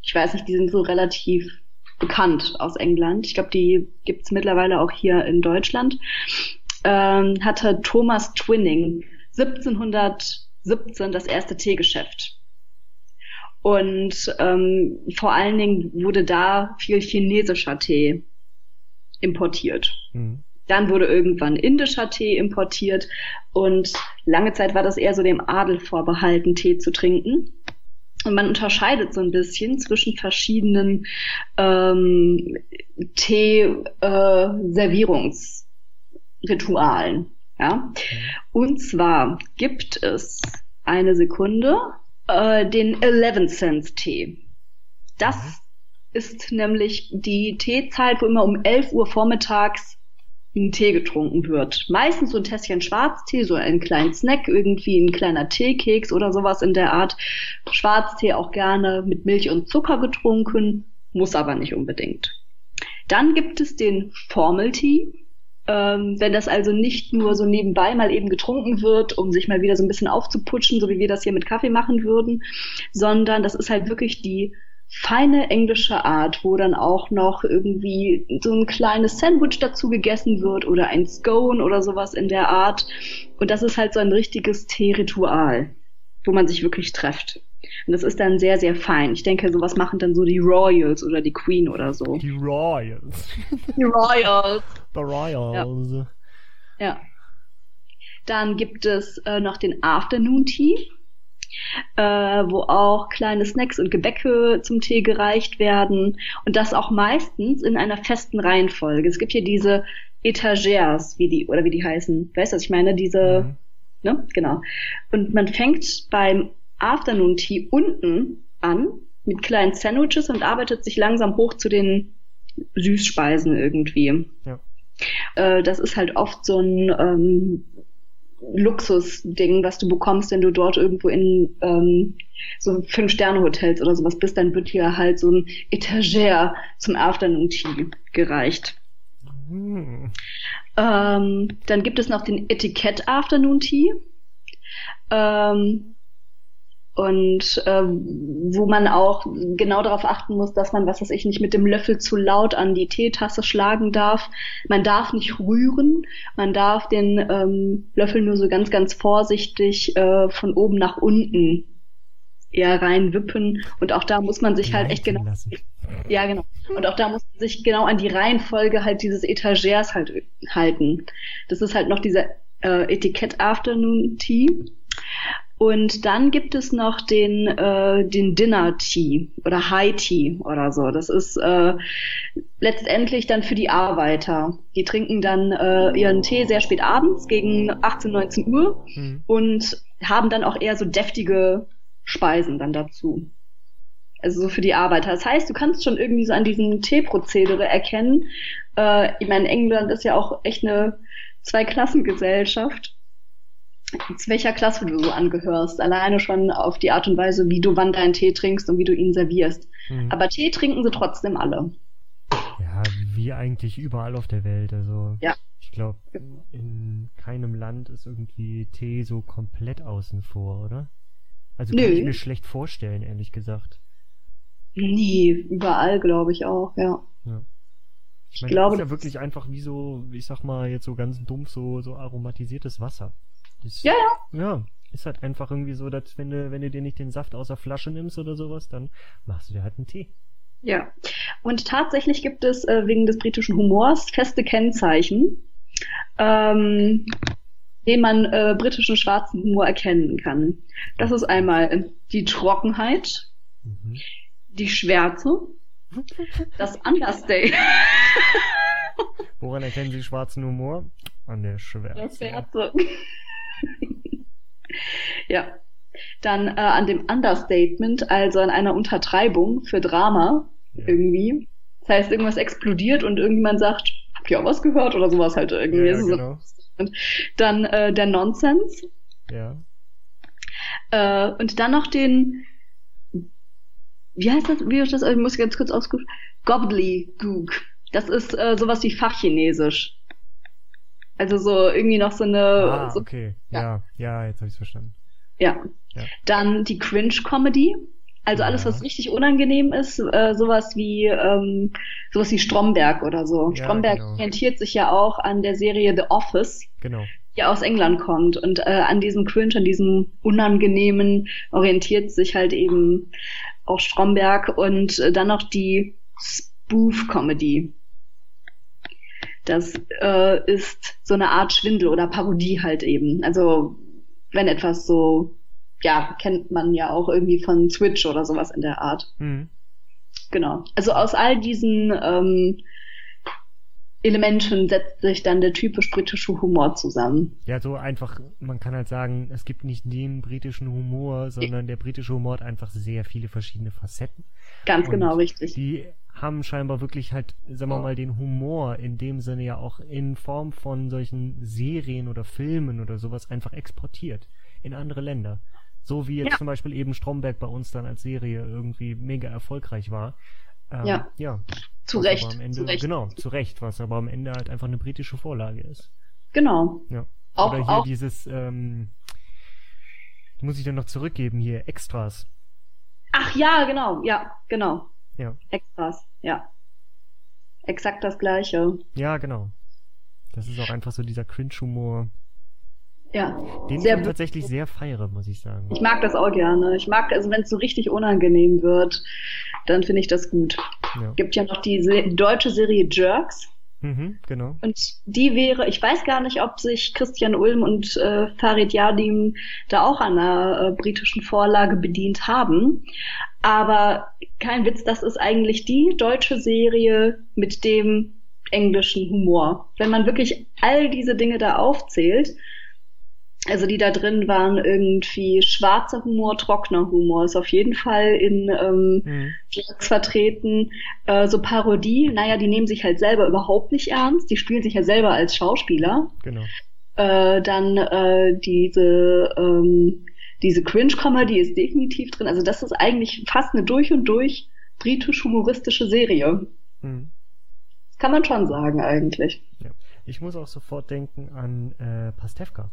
ich weiß nicht, die sind so relativ bekannt aus England. Ich glaube, die gibt's mittlerweile auch hier in Deutschland. Ähm, hatte Thomas Twinning 1717 das erste Teegeschäft. Und ähm, vor allen Dingen wurde da viel chinesischer Tee importiert. Mhm. Dann wurde irgendwann indischer Tee importiert und lange Zeit war das eher so dem Adel vorbehalten, Tee zu trinken. Und man unterscheidet so ein bisschen zwischen verschiedenen ähm, Tee-Servierungsritualen. ja? Und zwar gibt es eine Sekunde äh, den 11 Cent Tee. Das ist nämlich die Teezeit, wo immer um 11 Uhr vormittags ein Tee getrunken wird. Meistens so ein Tässchen Schwarztee, so einen kleinen Snack, irgendwie ein kleiner Teekeks oder sowas in der Art. Schwarztee auch gerne mit Milch und Zucker getrunken, muss aber nicht unbedingt. Dann gibt es den Formeltee. Ähm, wenn das also nicht nur so nebenbei mal eben getrunken wird, um sich mal wieder so ein bisschen aufzuputschen, so wie wir das hier mit Kaffee machen würden, sondern das ist halt wirklich die feine englische Art, wo dann auch noch irgendwie so ein kleines Sandwich dazu gegessen wird oder ein Scone oder sowas in der Art. Und das ist halt so ein richtiges Teeritual, wo man sich wirklich trefft. Und das ist dann sehr, sehr fein. Ich denke, sowas machen dann so die Royals oder die Queen oder so. Die Royals. Die Royals. The Royals. Ja. Dann gibt es äh, noch den Afternoon Tea, äh, wo auch kleine Snacks und Gebäcke zum Tee gereicht werden und das auch meistens in einer festen Reihenfolge. Es gibt hier diese Etagères, wie die oder wie die heißen. Weißt du, was ich meine? Diese, Mhm. ne? Genau. Und man fängt beim Afternoon Tea unten an mit kleinen Sandwiches und arbeitet sich langsam hoch zu den Süßspeisen irgendwie. Ja. Äh, das ist halt oft so ein ähm, Luxusding, was du bekommst, wenn du dort irgendwo in ähm, so Fünf-Sterne-Hotels oder sowas bist, dann wird dir halt so ein Etagere zum Afternoon Tea gereicht. Hm. Ähm, dann gibt es noch den Etikett Afternoon Tea. Ähm, und ähm, wo man auch genau darauf achten muss, dass man, was weiß ich, nicht mit dem Löffel zu laut an die Teetasse schlagen darf. Man darf nicht rühren, man darf den ähm, Löffel nur so ganz, ganz vorsichtig äh, von oben nach unten eher reinwippen. Und auch da muss man sich halt echt genau lassen. ja, genau. Und auch da muss man sich genau an die Reihenfolge halt dieses Etagers halt halten. Das ist halt noch dieser äh, Etikett Afternoon Tea. Und dann gibt es noch den, äh, den Dinner Tea oder High Tea oder so. Das ist äh, letztendlich dann für die Arbeiter. Die trinken dann äh, ihren Tee sehr spät abends gegen 18, 19 Uhr Hm. und haben dann auch eher so deftige Speisen dann dazu. Also so für die Arbeiter. Das heißt, du kannst schon irgendwie so an diesem Teeprozedere erkennen. Äh, ich meine, England ist ja auch echt eine Zweiklassengesellschaft. Zu welcher Klasse du so angehörst. Alleine schon auf die Art und Weise, wie du wann deinen Tee trinkst und wie du ihn servierst. Mhm. Aber Tee trinken sie trotzdem alle. Ja, wie eigentlich überall auf der Welt. Also Ja. ich glaube, in keinem Land ist irgendwie Tee so komplett außen vor, oder? Also kann Nö. ich mir schlecht vorstellen, ehrlich gesagt. Nee, überall glaube ich auch, ja. Ja. Ich Ich meine, glaube, das ist ja wirklich einfach wie so, ich sag mal jetzt so ganz dumpf, so, so aromatisiertes Wasser. Das, Ja, Ja, ist halt einfach irgendwie so, dass wenn du, wenn du dir nicht den Saft aus der Flasche nimmst oder sowas, dann machst du dir halt einen Tee. Ja, und tatsächlich gibt es äh, wegen des britischen Humors feste Kennzeichen, ähm, den man äh, britischen schwarzen Humor erkennen kann. Das ist einmal die Trockenheit, Mhm. die Schwärze, das Understatement. Woran erkennen Sie schwarzen Humor? An der Schwärze. Das Schwärze. ja. Dann äh, an dem Understatement, also an einer Untertreibung für Drama Ja. irgendwie. Das heißt, irgendwas explodiert und irgendjemand sagt, habt ihr auch was gehört oder sowas halt irgendwie. Ja, genau. Dann äh, der Nonsense Ja. äh, und dann noch den, wie heißt das, wie ist das, ich muss ganz kurz ausgucken, Gobbledygook. Das ist äh, sowas wie Fachchinesisch. Also so irgendwie noch so eine, Ah, so, okay. Ja, ja, jetzt habe ich verstanden. ja. Ja. Dann die Cringe-Comedy. Also alles, Ja. was richtig unangenehm ist, äh, sowas wie ähm, sowas wie Stromberg oder so. Ja, Stromberg genau. orientiert sich ja auch an der Serie The Office, Genau. die aus England kommt und äh, an diesem Cringe, an diesem Unangenehmen orientiert sich halt eben auch Stromberg und äh, dann noch die Spoof-Comedy. Das äh, ist so eine Art Schwindel oder Parodie halt eben. Also wenn etwas so, ja, kennt man ja auch irgendwie von Switch oder sowas in der Art. Mhm. Genau. Also aus all diesen ähm, Elementen setzt sich dann der typisch britische Humor zusammen. Ja, so einfach, man kann halt sagen, es gibt nicht den britischen Humor, sondern der britische Humor hat einfach sehr viele verschiedene Facetten. Ganz Und genau richtig. Die haben scheinbar wirklich halt, sagen wir mal, den Humor in dem Sinne ja auch in Form von solchen Serien oder Filmen oder sowas einfach exportiert in andere Länder. So wie jetzt Ja. zum Beispiel eben Stromberg bei uns dann als Serie irgendwie mega erfolgreich war. Ähm, Ja. ja. Zu Recht. Ende, zu Recht. Genau, zu Recht, was aber am Ende halt einfach eine britische Vorlage ist. Genau. Ja. Auch, Oder hier auch, dieses, ähm, muss ich dann noch zurückgeben, hier, Extras. ach ja, genau, ja, genau. Ja. Extras, ja. Exakt das gleiche. Ja, genau. Das ist auch einfach so dieser Cringe-Humor, Ja. den Sehr ich tatsächlich sehr feiere, muss ich sagen. Ich mag das auch gerne. Ich mag, also wenn es so richtig unangenehm wird, dann finde ich das gut. Ja. Gibt ja noch die Se deutsche Serie Jerks. Mhm, genau. Und die wäre, ich weiß gar nicht, ob sich Christian Ulm und äh, Farid Yadim da auch an einer äh, britischen Vorlage bedient haben. Aber kein Witz, das ist eigentlich die deutsche Serie mit dem englischen Humor. Wenn man wirklich all diese Dinge da aufzählt, also die da drin waren irgendwie schwarzer Humor, trockener Humor, ist auf jeden Fall in ähm, Mhm. Jerks vertreten. Äh, so Parodie, naja, die nehmen sich halt selber überhaupt nicht ernst. Die spielen sich ja selber als Schauspieler. Genau. Äh, dann äh, diese, ähm, diese Cringe-Comedy ist definitiv drin. Also das ist eigentlich fast eine durch und durch britisch-humoristische Serie. Mhm. Das kann man schon sagen eigentlich. Ich muss auch sofort denken an äh, Pastewka.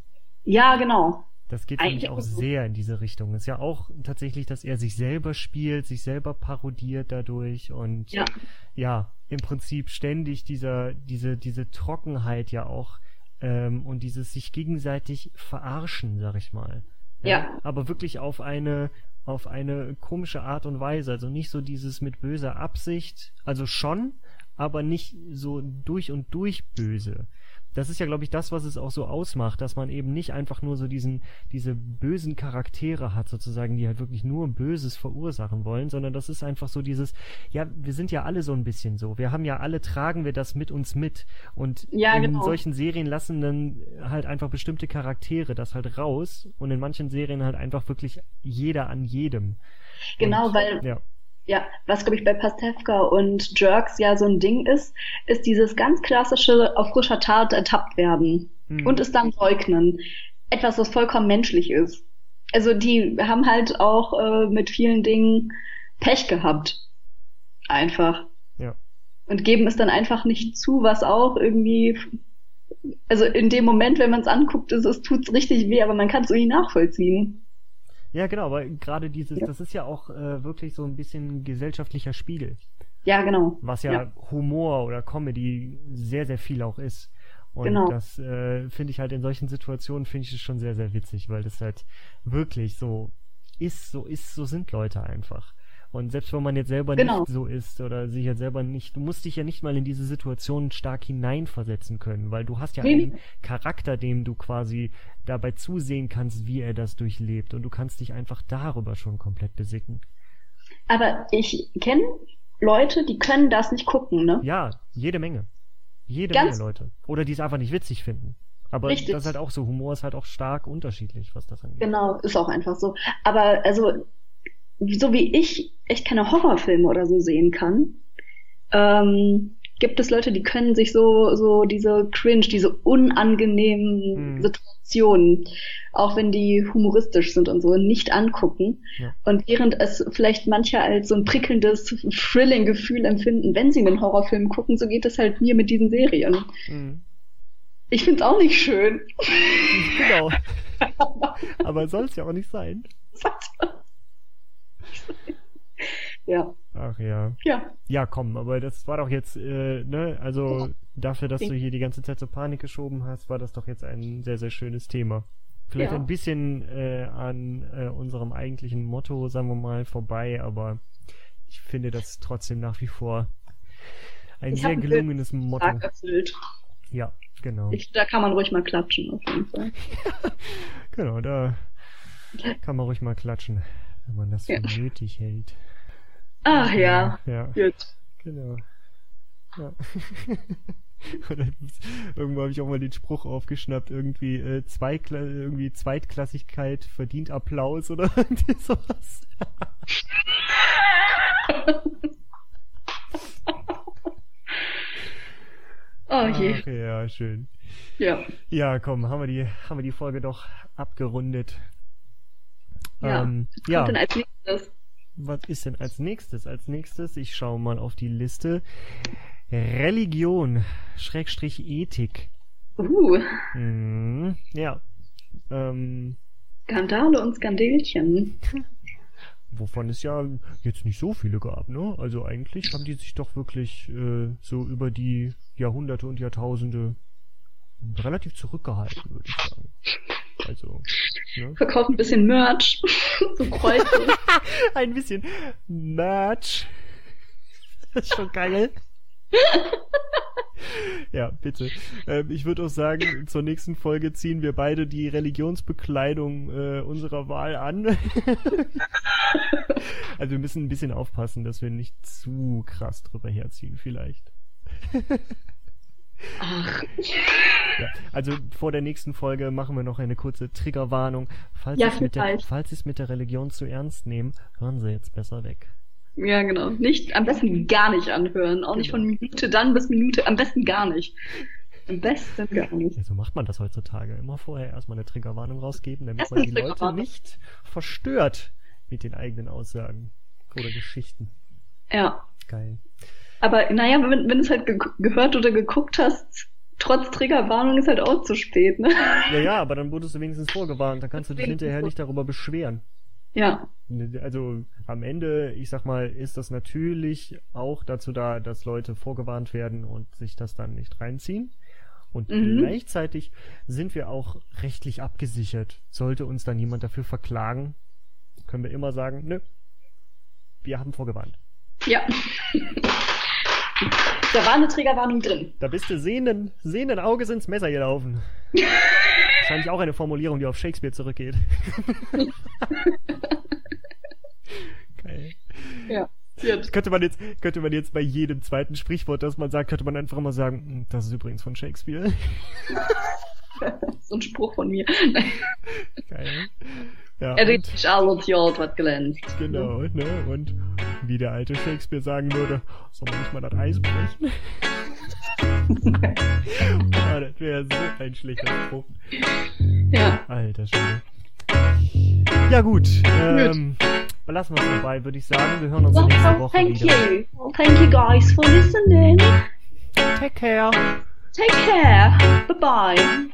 Ja, genau. Das geht für mich Eigentlich auch sehr in diese Richtung. Ist ja auch tatsächlich, dass er sich selber spielt, sich selber parodiert dadurch und Ja. ja, im Prinzip ständig dieser, diese, diese Trockenheit ja auch ähm, und dieses sich gegenseitig verarschen, sag ich mal. Ja. Aber wirklich auf eine, auf eine komische Art und Weise. Also nicht so dieses mit böser Absicht, also schon, aber nicht so durch und durch böse. Das ist ja, glaube ich, das, was es auch so ausmacht, dass man eben nicht einfach nur so diesen, diese bösen Charaktere hat, sozusagen, die halt wirklich nur Böses verursachen wollen, sondern das ist einfach so dieses, ja, wir sind ja alle so ein bisschen so. Wir haben ja alle, tragen wir das mit uns mit. Und Ja, in genau. solchen Serien lassen dann halt einfach bestimmte Charaktere das halt raus und in manchen Serien halt einfach wirklich jeder an jedem. Genau, und, weil Ja, Ja, was glaube ich bei Pastewka und Jerks ja so ein Ding ist, ist dieses ganz klassische auf frischer Tat ertappt werden Mhm. und es dann leugnen. etwas, was vollkommen menschlich ist. Also die haben halt auch äh, mit vielen Dingen Pech gehabt. Einfach. Ja. Und geben es dann einfach nicht zu, was auch irgendwie, also in dem Moment, wenn man es anguckt, ist es tut's richtig weh, aber man kann es irgendwie nachvollziehen. Ja, genau, aber gerade dieses, das ist ja auch äh, wirklich so ein bisschen gesellschaftlicher Spiegel. Ja, genau. Was ja, Ja. Humor oder Comedy sehr, sehr viel auch ist. Und Genau. das äh, finde ich halt in solchen Situationen finde ich es schon sehr, sehr witzig, weil das halt wirklich so ist, so ist, so sind Leute einfach. Und selbst wenn man jetzt selber Genau. nicht so ist oder sich jetzt selber nicht, du musst dich ja nicht mal in diese Situation stark hineinversetzen können, weil du hast ja Nee, einen Charakter, dem du quasi dabei zusehen kannst, wie er das durchlebt. Und du kannst dich einfach darüber schon komplett besicken. Aber ich kenne Leute, die können das nicht gucken, ne? Ja, jede Menge. Jede Ganz- Menge Leute. Oder die es einfach nicht witzig finden. Aber Richtig. das ist halt auch so, Humor ist halt auch stark unterschiedlich, was das angeht. Genau, ist auch einfach so. Aber also, so wie ich echt keine Horrorfilme oder so sehen kann, ähm, gibt es Leute, die können sich so, so diese cringe, diese unangenehmen Mhm. Situationen, auch wenn die humoristisch sind und so, nicht angucken. Ja. Und während es vielleicht manche als so ein prickelndes Thrilling-Gefühl empfinden, wenn sie einen Horrorfilm gucken, so geht es halt mir mit diesen Serien. Mhm. Ich find's auch nicht schön. Genau. Aber soll es ja auch nicht sein. Ja, Ach ja. ja. Ja, komm, aber das war doch jetzt, äh, ne, also dafür, dass du hier die ganze Zeit so Panik geschoben hast, war das doch jetzt ein sehr, sehr schönes Thema. Vielleicht Ja. ein bisschen äh, an äh, unserem eigentlichen Motto, sagen wir mal, vorbei, aber ich finde das trotzdem nach wie vor ein Ich sehr gelungenes Motto. Tag erfüllt. Ja, genau. Ich, da kann man ruhig mal klatschen, auf jeden Fall. Genau, da kann man ruhig mal klatschen, wenn man das für Ja. nötig hält. Ach ja, Ja, gut. genau. Ja. Irgendwo habe ich auch mal den Spruch aufgeschnappt, irgendwie, äh, Zweikla irgendwie Zweitklassigkeit verdient Applaus oder irgendwie sowas. Oh je. Ach, ja, schön. Ja. Ja, komm, haben wir die, haben wir die Folge doch abgerundet. Ja. Ähm, ja. kommt denn als nächstes? Was ist denn als nächstes? Als nächstes, ich schaue mal auf die Liste. Religion, Schrägstrich Ethik. Uh, Mhm, ja. Ähm, Skandale und Skandelchen. wovon es ja jetzt nicht so viele gab, ne? Also eigentlich haben die sich doch wirklich äh, so über die Jahrhunderte und Jahrtausende relativ zurückgehalten, würde ich sagen. Also, ne? Verkauft ein bisschen Merch. so Kreuze. Ein bisschen Merch. Das ist schon geil. ja, bitte. Ähm, ich würde auch sagen, zur nächsten Folge ziehen wir beide die Religionsbekleidung äh, unserer Wahl an. also wir müssen ein bisschen aufpassen, dass wir nicht zu krass drüber herziehen, vielleicht. Ach, Ja, also vor der nächsten Folge machen wir noch eine kurze Triggerwarnung. Falls Ja, Sie es mit der, vielleicht. falls Sie es mit der Religion zu ernst nehmen, hören Sie jetzt besser weg. ja, genau. Nicht, am besten gar nicht anhören. Auch nicht von Minute dann bis Minute. Am besten gar nicht. Am besten gar nicht. Ja, so macht man das heutzutage. Immer vorher erstmal eine Triggerwarnung rausgeben, damit Erst man die Leute nicht verstört mit den eigenen Aussagen oder Geschichten. Ja. Geil. Aber naja, wenn, wenn du es halt ge gehört oder geguckt hast, trotz Triggerwarnung ist halt auch zu spät, ne? Ja, ja, aber dann wurdest du wenigstens vorgewarnt. Dann kannst du dich hinterher nicht darüber beschweren. Ja. Also am Ende, ich sag mal, ist das natürlich auch dazu da, dass Leute vorgewarnt werden und sich das dann nicht reinziehen. Und Mhm. gleichzeitig sind wir auch rechtlich abgesichert. Sollte uns dann jemand dafür verklagen, können wir immer sagen, nö, wir haben vorgewarnt. Ja. Da war eine Triggerwarnung drin. Da bist du sehenden, sehenden Auges ins Messer gelaufen. Wahrscheinlich auch eine Formulierung, die auf Shakespeare zurückgeht. Geil. Ja. Jetzt. Könnte man jetzt, könnte man jetzt bei jedem zweiten Sprichwort, das man sagt, könnte man einfach mal sagen, "Hm, das ist übrigens von Shakespeare. so ein Spruch von mir. Geil. Ja, nicht alles Jod hat glänzt. genau, ne? Und wie der alte Shakespeare sagen würde, soll man nicht mal das Eis brechen? Boah, das wäre so ein schlechter Spruch. Ja. Alter Schwede. Ja gut, ähm, belassen wir es dabei, würde ich sagen. Wir hören uns Well, nächste Woche thank wieder. you. Well, thank you guys for listening. Take care. Take care. Bye bye.